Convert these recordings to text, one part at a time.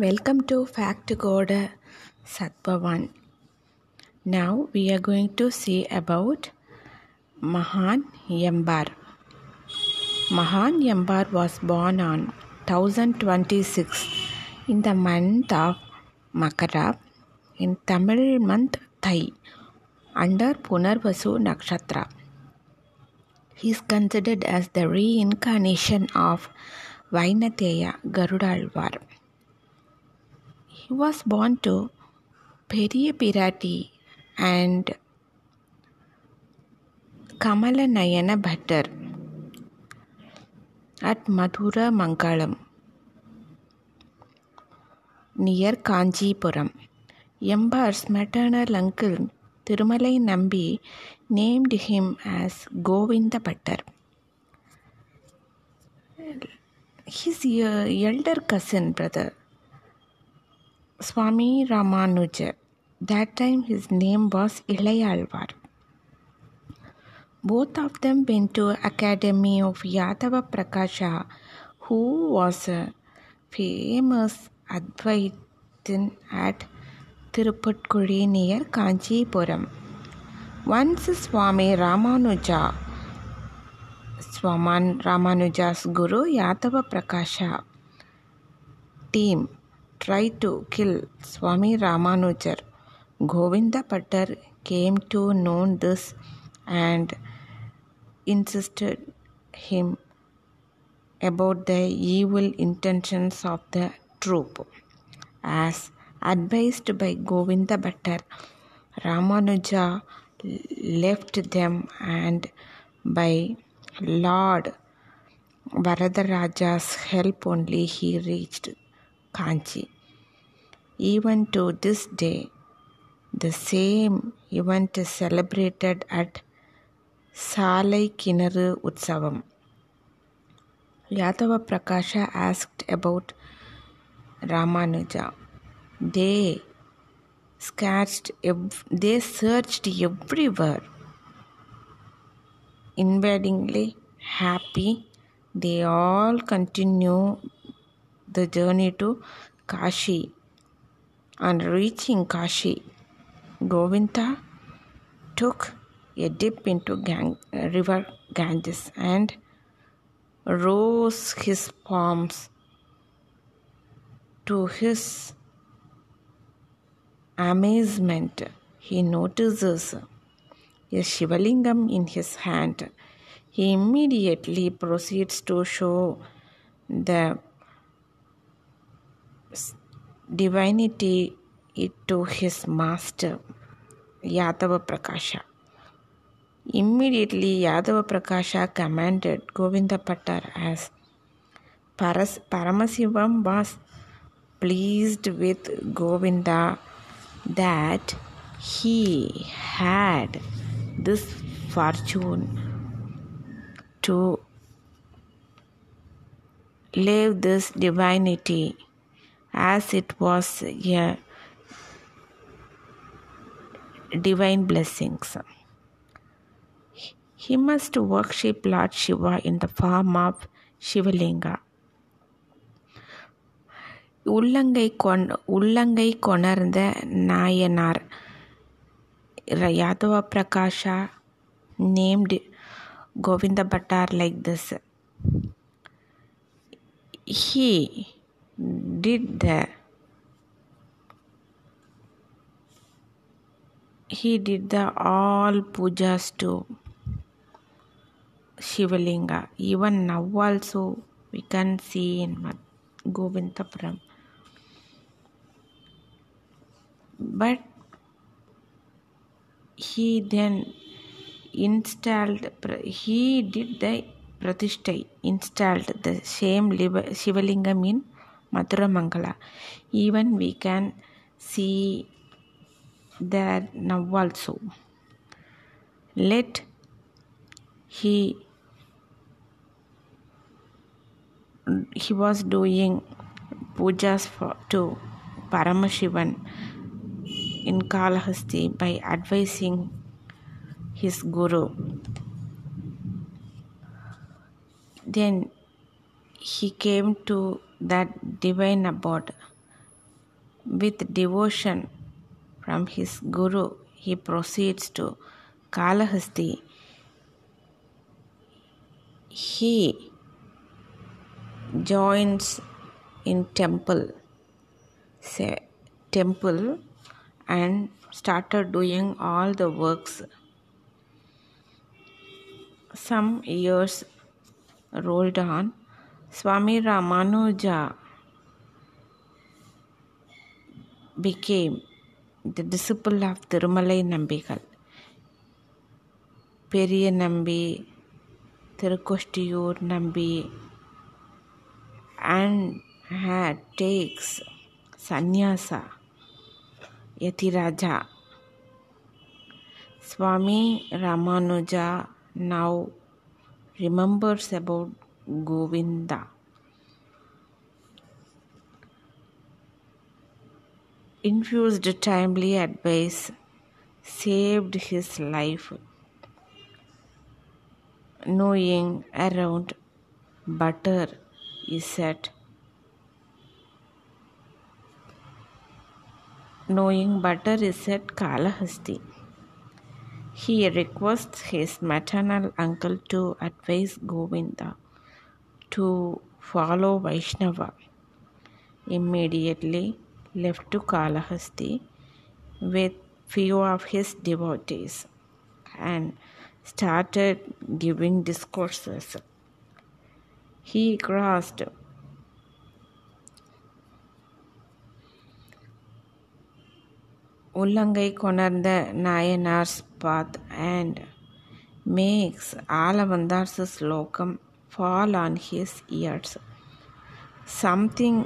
Welcome to Fact God Satpavan. Now we are going to see about Mahan Yambar. Mahan Yambar was born on 1026 in the month of Makara in Tamil month Thai under Punarvasu Nakshatra. He is considered as the reincarnation of Vainatheya Garudalvar. He was born to Periya Pirati and Kamala Nayana Bhattar at Madhura Mangalam near Kanchipuram. Yambar's maternal uncle Tirumalai Nambi named him as Govinda Bhattar. His elder cousin brother Swami Ramanuja. That time his name was Ilayalvar. Both of them went to Academy of Yadava Prakasha, who was a famous Advaitin at Tirupatkuri near Kanchipuram. Once Swami Ramanuja, Swaman Ramanuja's Guru Yadava Prakasha team tried to kill Swami Ramanujar. Govinda Bhattar came to know this and insisted him about the evil intentions of the troop. As advised by Govinda Bhattar, Ramanuja left them and by Lord Varadaraja's help only he reached Kanchi. Even to this day, the same event is celebrated at Salai Kinaru Utsavam. Yadava Prakasha asked about Ramanuja. They searched, they searched everywhere. Invadingly happy, they all continue the journey to Kashi. On reaching Kashi, Govinda took a dip into Gang, river Ganges and rose his palms. To his amazement, he notices a Shivalingam in his hand. He immediately proceeds to show the divinity to his master, Yadava Prakasha. Immediately, Yadava Prakasha commanded Govinda Bhattar as Paras- Paramasivam was pleased with Govinda that he had this fortune to leave this divinity as it was a divine blessings. He must worship Lord Shiva in the form of Shivalinga. உள்ளங்கை கொண் உள்ளங்கை கொணர்ந்த Nayanar Yadava Prakasha named Govinda Bhattar like this he did the he did the all pujas to Shivalinga. Even now also we can see in Govindapuram. But he then installed he did the Pratishtai installed the same Shivalingam in Mathura Even we can see that now also. Let he he was doing pujas for, to Paramashivan in Kalahasti by advising his guru. Then he came to that divine abode With devotion from his guru, he proceeds to Kalahasti. He joins in temple, say, temple and started doing all the works. Some years rolled on. Swami Ramanuja became the disciple of Tirumalai Nambigal. பெரிய நம்பி திருக்கொஷ்டியூர் நம்பி and had takes sannyasa yatiraja swami ramanuja now remembers about govinda infused timely advice saved his life. Knowing around butter is set. Knowing butter is at Kalahasti. He requests his maternal uncle to advise Govinda to follow Vaishnava. Immediately left to Kalahasti with few of his devotees and started giving discourses. He crossed உள்ளங்கை கொணர்ந்த நாயனார்'s path and makes Alavandar's slokam fall on his ears. Something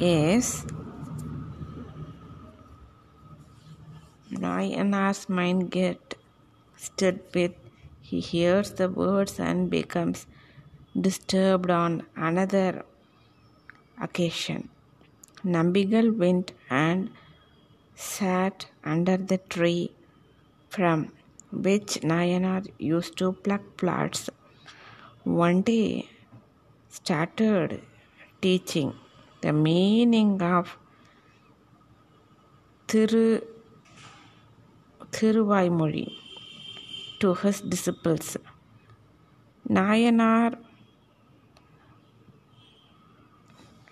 is Nayanar's mind get stirred with he hears the words and becomes disturbed on another occasion. Nambigal went and sat under the tree from which Nayanar used to pluck plants. One day started teaching the meaning of Thiru Thiruvaimoli to his disciples. Nayanar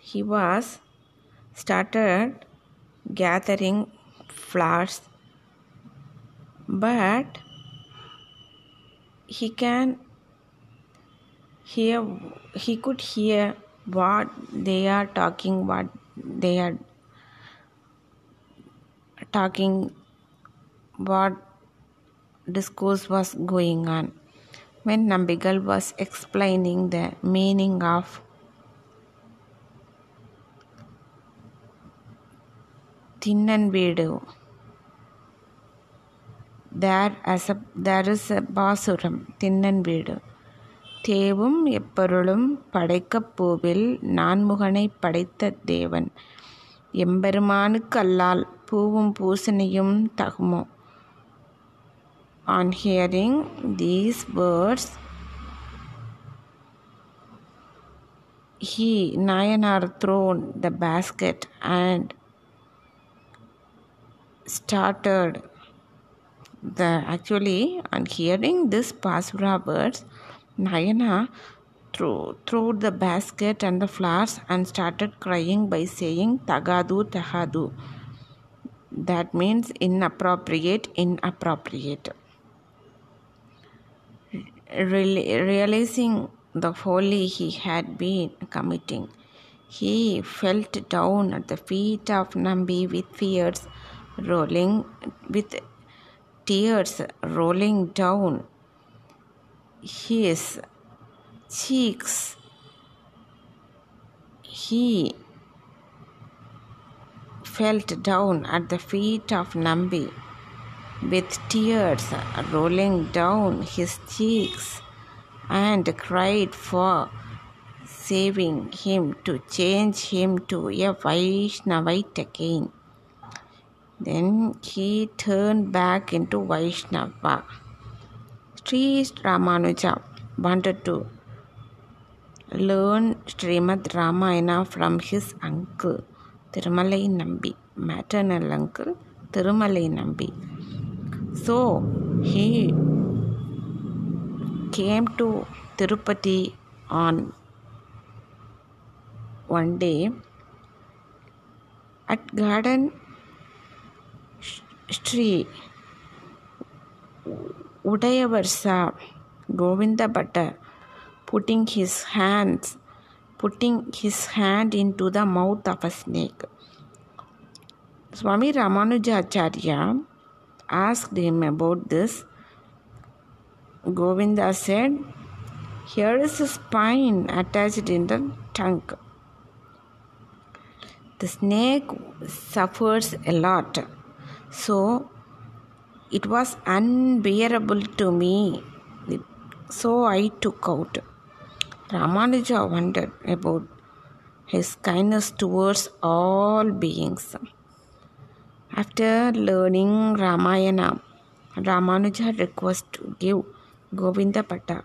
he was started gathering flowers but he can hear he could hear what they are talking what they are talking what discourse was going on when Nambigal was explaining the meaning of Thinnanvedu. There, as a, there is a Pasuram, Thinnanvedu. தேவும் எப்பொருளும் படைக்கப் பூவில் நான்முகனை படைத்த தேவன் எம்பெருமானுக்கு அல்லால் பூவும் பூசணியும் தகுமோ On hearing these words, he Nayanar thrown the basket and started the actually on hearing this pasura words Nayana threw, threw the basket and the flowers and started crying by saying Tagadu Tahadu. That means inappropriate, inappropriate. Real- realizing the folly he had been committing, he felt down at the feet of Nambi with fears rolling, with tears rolling down his cheeks. He felt down at the feet of Nambi with tears rolling down his cheeks and cried for saving him to change him to a Vaishnavite again. Then he turned back into Vaishnava. Sri Ramanuja wanted to learn Srimad Ramayana from his uncle, Tirumalai Nambi, maternal uncle Tirumalai Nambi. So he came to Tirupati on one day at garden Sri Udayavarsa Govinda Bhatta putting his hands putting his hand into the mouth of a snake. Swami Ramanujacharya asked him about this. Govinda said, Here is a spine attached in the tongue. The snake suffers a lot, so it was unbearable to me. So I took out. Ramanuja wondered about his kindness towards all beings. After learning Ramayana, Ramanuja requested to give Govinda Bhatta,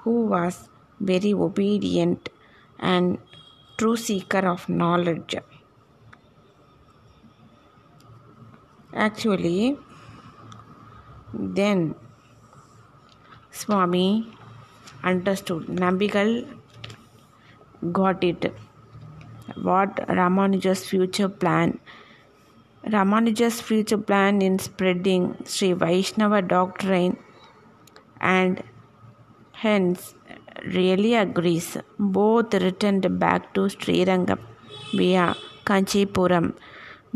who was very obedient and true seeker of knowledge. Actually, then Swami understood. Nambigal got it. What Ramanuja's future plan Ramanuja's future plan in spreading Sri Vaishnava doctrine and hence really agrees. Both returned back to Srirangam via Kanchipuram.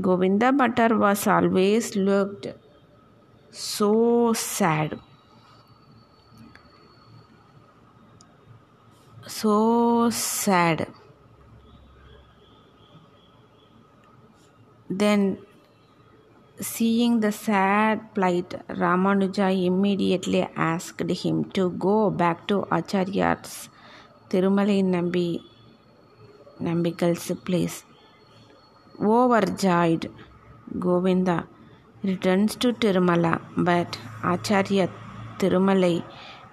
Govinda Bhattar was always looked so sad. So sad. Then Seeing the sad plight, Ramanuja immediately asked him to go back to Acharya's Tirumalai Nambi Nambikal's place. Overjoyed, Govinda returns to Tirumala, but Acharya Tirumalai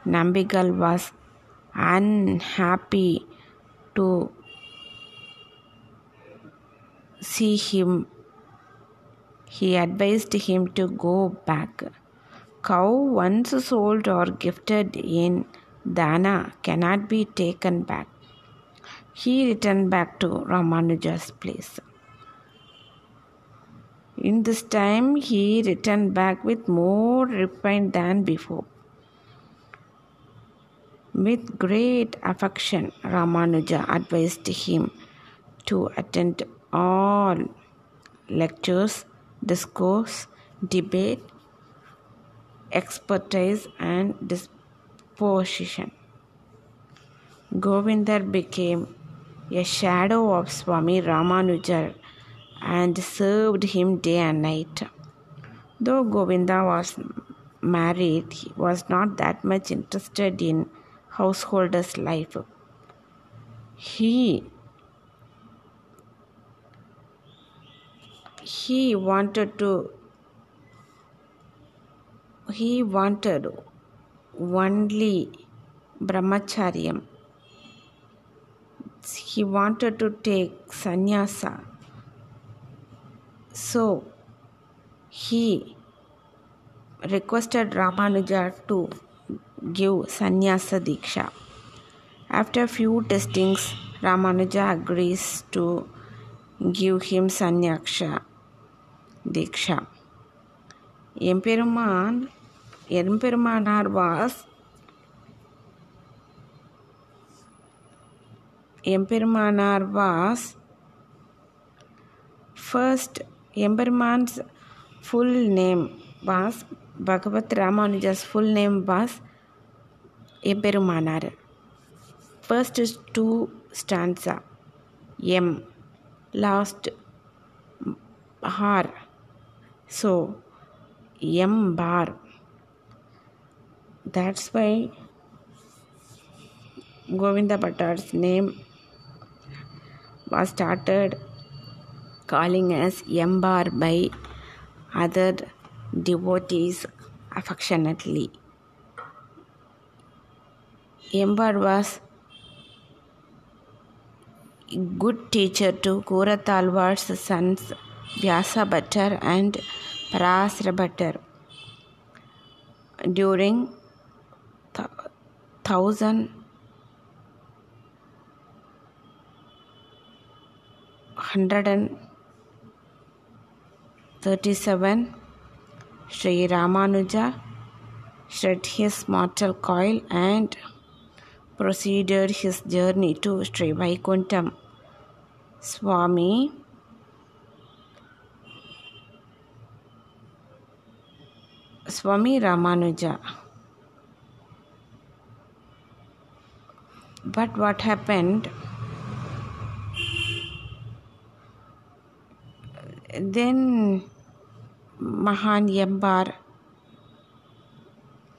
Nambigal was unhappy to see him he advised him to go back. Cow once sold or gifted in dana cannot be taken back. He returned back to Ramanuja's place. In this time, he returned back with more refined than before. With great affection, Ramanuja advised him to attend all lectures discourse, debate, expertise, and disposition. Govinder became a shadow of Swami Ramanuja and served him day and night. Though Govinda was married, he was not that much interested in householder's life. He he wanted to he wanted only brahmacharyam he wanted to take sannyasa so he requested ramanuja to give sannyasa diksha. After few testings ramanuja agrees to give him sannyasa Diksha. Emperuman, Emperumanar was Emperumanar was first Emperuman's full name was Bhagavat Ramanuja's full name was Emperumanar. First two stanza M last har so, M bar. That's why Govinda Bhattar's name was started calling as M bar by other devotees affectionately. M bar was good teacher to Kuratalwar's sons Vyasa Bhattar and Parasara Bhattar. During th- thousand hundred and thirty-seven, Sri Ramanuja shed his mortal coil and proceeded his journey to Sri Vaikuntham. Swami Swami Ramanuja. But what happened? Then Mahan Yambar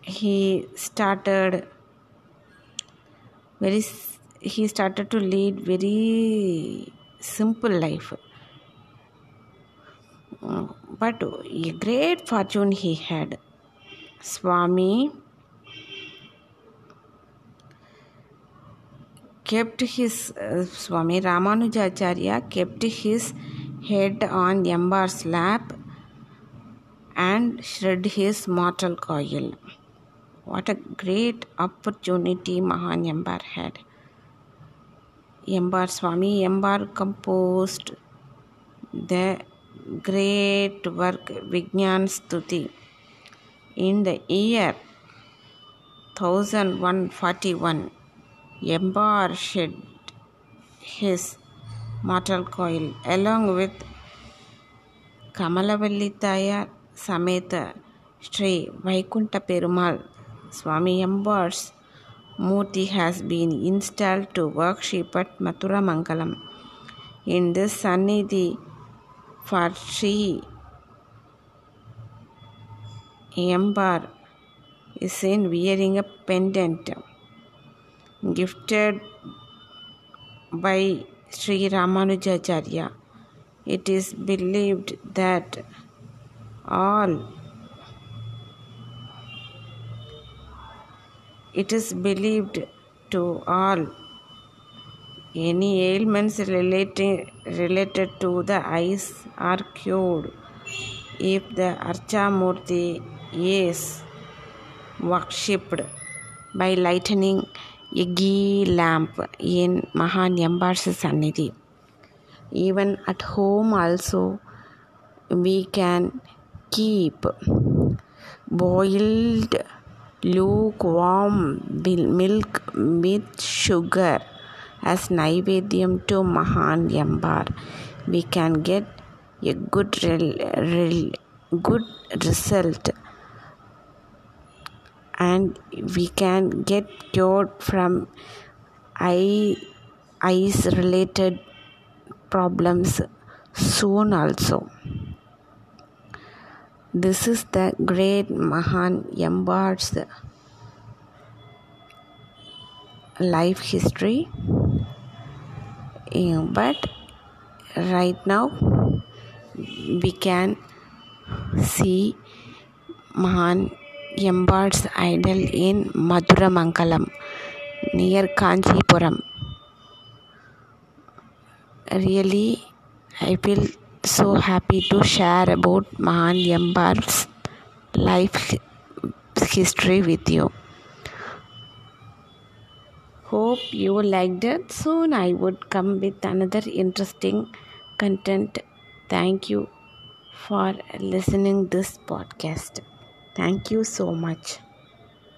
he started very he started to lead very simple life. But a great fortune he had. Swami kept his uh, swami ramanujacharya kept his head on yambar's lap and shred his mortal coil what a great opportunity Mahan had. Yambar Swami Yambar composed the great work Vignan Stuti in the year 1141. Yambar shed his mortal coil along with Kamalavalli Sameta Sri Vaikunta Perumal Swami Yambar's Murti has been installed to worship at Mathura Mangalam. In this Sannidhi for Sri Yambar is seen wearing a pendant gifted by Sri Ramanujacharya. It is believed that all. It is believed to all. Any ailments relating, related to the eyes are cured. If the Archamurti is worshipped by lighting a ghee lamp in Mahan Yambar's Sannidhi. Even at home also we can keep boiled lukewarm milk with sugar as Naivedyam to Mahan Yambar. We can get a good, good result and we can get cured from eye, eyes related problems soon also. This is the great Mahan Yambar's life history. Eh, but right now we can see Mahan Yambar's idol in Madhura Mangalam near Kanchipuram. Really, I feel so happy to share about Mahan Yambar's life history with you. Hope you liked it. Soon I would come with another interesting content. Thank you for listening this podcast. Thank you so much.